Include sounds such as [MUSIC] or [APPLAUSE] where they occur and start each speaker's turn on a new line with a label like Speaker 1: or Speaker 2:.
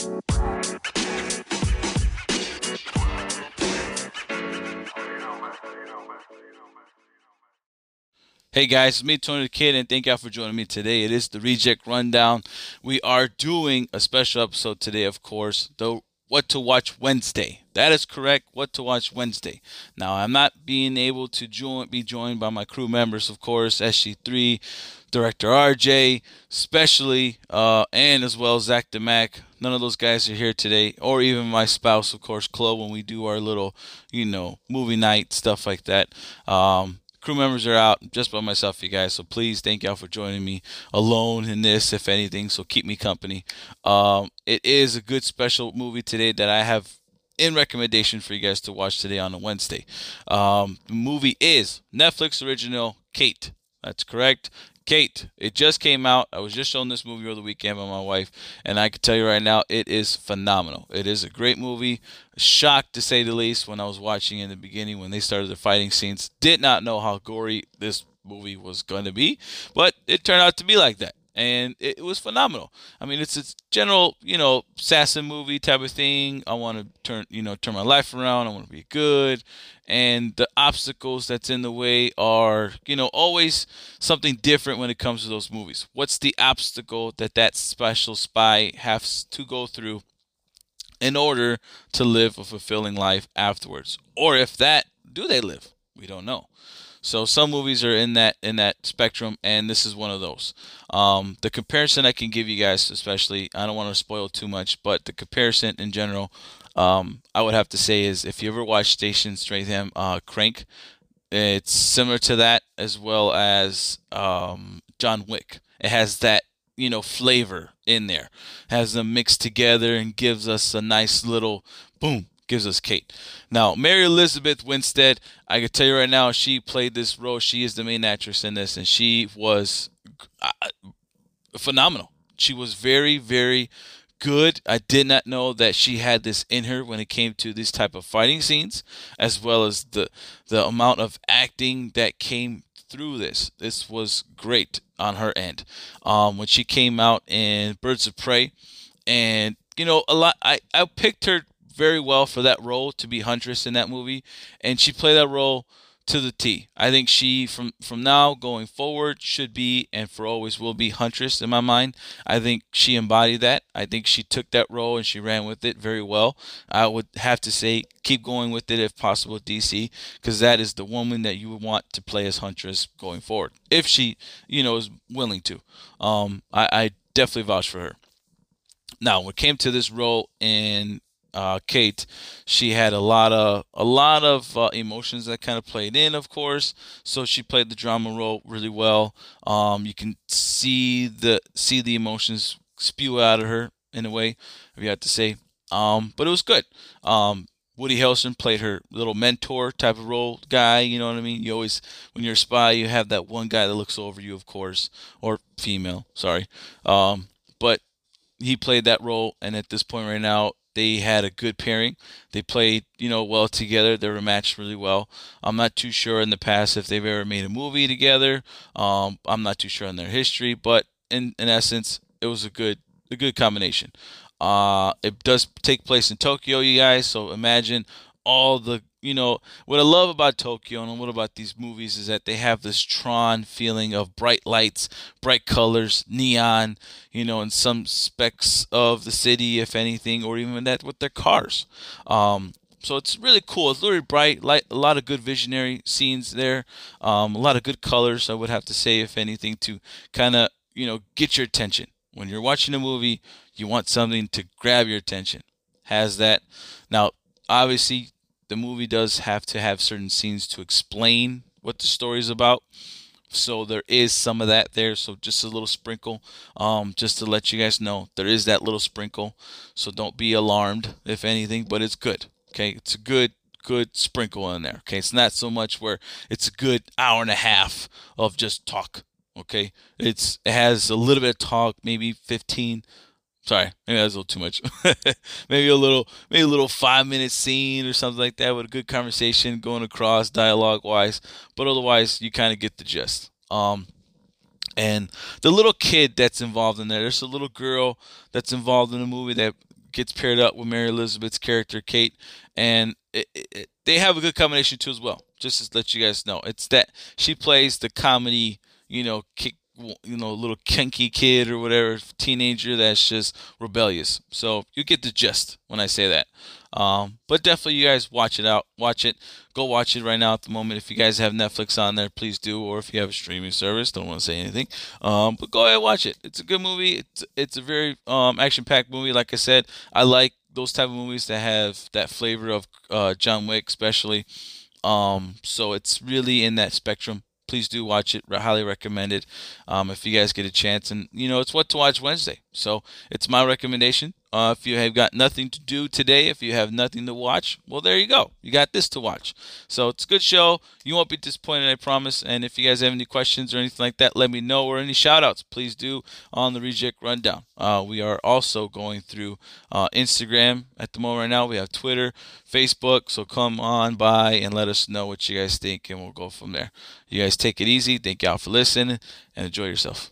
Speaker 1: Hey guys, it's me, Tony the Kid, and thank y'all for joining me today. It is the Reject Rundown. We are doing a special episode today, of course, the What to Watch Wednesday. That is correct, What to Watch Wednesday. Now, I'm not being able to join, be joined by my crew members, of course, SG3, Director RJ, especially, uh, and as well Zach DeMac. None of those guys are here today, or even my spouse, of course, Chloe, when we do our little, you know, movie night, stuff like that. Um, crew members are out just by myself you guys so please thank y'all for joining me alone in this if anything so keep me company um, it is a good special movie today that i have in recommendation for you guys to watch today on a wednesday um, the movie is netflix original kate that's correct Kate, it just came out. I was just showing this movie over the weekend by my wife, and I can tell you right now, it is phenomenal. It is a great movie. Shocked to say the least when I was watching in the beginning when they started the fighting scenes. Did not know how gory this movie was going to be, but it turned out to be like that and it, was phenomenal. I mean, it's a general, you know, assassin movie type of thing. I want to turn, you know, turn my life around. I want to be good, and the obstacles that's in the way are, you know, always something different when it comes to those movies. What's the obstacle that that special spy has to go through in order to live a fulfilling life afterwards, or if that do they live? We don't know. So some movies are in that in that spectrum, and this is one of those. Um, the comparison I can give you guys, especially, I don't want to spoil too much, but the comparison in general, um, I would have to say is if you ever watch Jason Statham uh, Crank, it's similar to that as well as um, John Wick. It has that you know flavor in there, has them mixed together and gives us a nice little boom gives us Kate. Now, Mary Elizabeth Winstead, I can tell you right now, she played this role. She is the main actress in this, and she was uh, phenomenal. She was very, very good. I did not know that she had this in her when it came to these type of fighting scenes, as well as the the amount of acting that came through this. This was great on her end. Um, when she came out in Birds of Prey, and you know a lot, I I picked her very well for that role to be Huntress in that movie, and she played that role to the T. I think she from from now going forward should be and for always will be Huntress in my mind. I think she embodied that. I think she took that role and she ran with it very well. I would have to say keep going with it if possible, DC, because that is the woman that you would want to play as Huntress going forward if she you know is willing to. Um, I, I definitely vouch for her. Now, when it came to this role in uh, Kate, she had a lot of a lot of uh, emotions that kind of played in, of course. So she played the drama role really well. Um, you can see the see the emotions spew out of her in a way, if you have to say. Um, but it was good. Um, Woody Harrelson played her little mentor type of role guy. You know what I mean? You always, when you're a spy, you have that one guy that looks over you, of course, or female. Sorry, um, but he played that role, and at this point right now, they had a good pairing. They played, you know, well together. They were matched really well. I'm not too sure in the past if they've ever made a movie together. Um, I'm not too sure on their history, but in in essence, it was a good a good combination. Uh, it does take place in Tokyo, you guys. So imagine all the you know what I love about Tokyo and what about these movies is that they have this Tron feeling of bright lights, bright colors, neon, you know, and some specks of the city, if anything, or even that with their cars. Um, so it's really cool. It's really bright, light, a lot of good visionary scenes there, um, a lot of good colors. I would have to say, if anything, to kind of you know get your attention when you're watching a movie. You want something to grab your attention. Has that now? Obviously, the movie does have to have certain scenes to explain what the story is about. So there is some of that there. So just a little sprinkle, um, just to let you guys know there is that little sprinkle. So don't be alarmed if anything, but it's good. Okay, it's a good good sprinkle in there. Okay, it's not so much where it's a good hour and a half of just talk. Okay, it's it has a little bit of talk, maybe 15 Sorry, maybe that was a little too much. [LAUGHS] maybe a little, maybe a little five minute scene or something like that with a good conversation going across dialogue wise. But otherwise, you kind of get the gist. Um, and the little kid that's involved in there, there's a little girl that's involved in the movie that gets paired up with Mary Elizabeth's character Kate, and it, it, they have a good combination too as well. Just to let you guys know, it's that she plays the comedy, you know, kick, you know, a little kinky kid or whatever teenager that's just rebellious. So you get the gist when I say that. Um, but definitely, you guys watch it out. Watch it. Go watch it right now at the moment. If you guys have Netflix on there, please do. Or if you have a streaming service, don't want to say anything. Um, but go ahead watch it. It's a good movie. It's it's a very um, action-packed movie. Like I said, I like those type of movies that have that flavor of uh, John Wick, especially. Um, so it's really in that spectrum please do watch it. Highly recommend it um, if you guys get a chance. And you know, it's what to watch Wednesday, so it's my recommendation. Uh, if you have got nothing to do today, if you have nothing to watch, well, there you go. You got this to watch. So it's a good show. You won't be disappointed, I promise. And if you guys have any questions or anything like that, let me know. Or any shout outs, please do on the Reject Rundown. Uh, we are also going through uh, Instagram at the moment right now. We have Twitter, Facebook. So come on by and let us know what you guys think, and we'll go from there. You guys take it easy. Thank y'all for listening and enjoy yourself.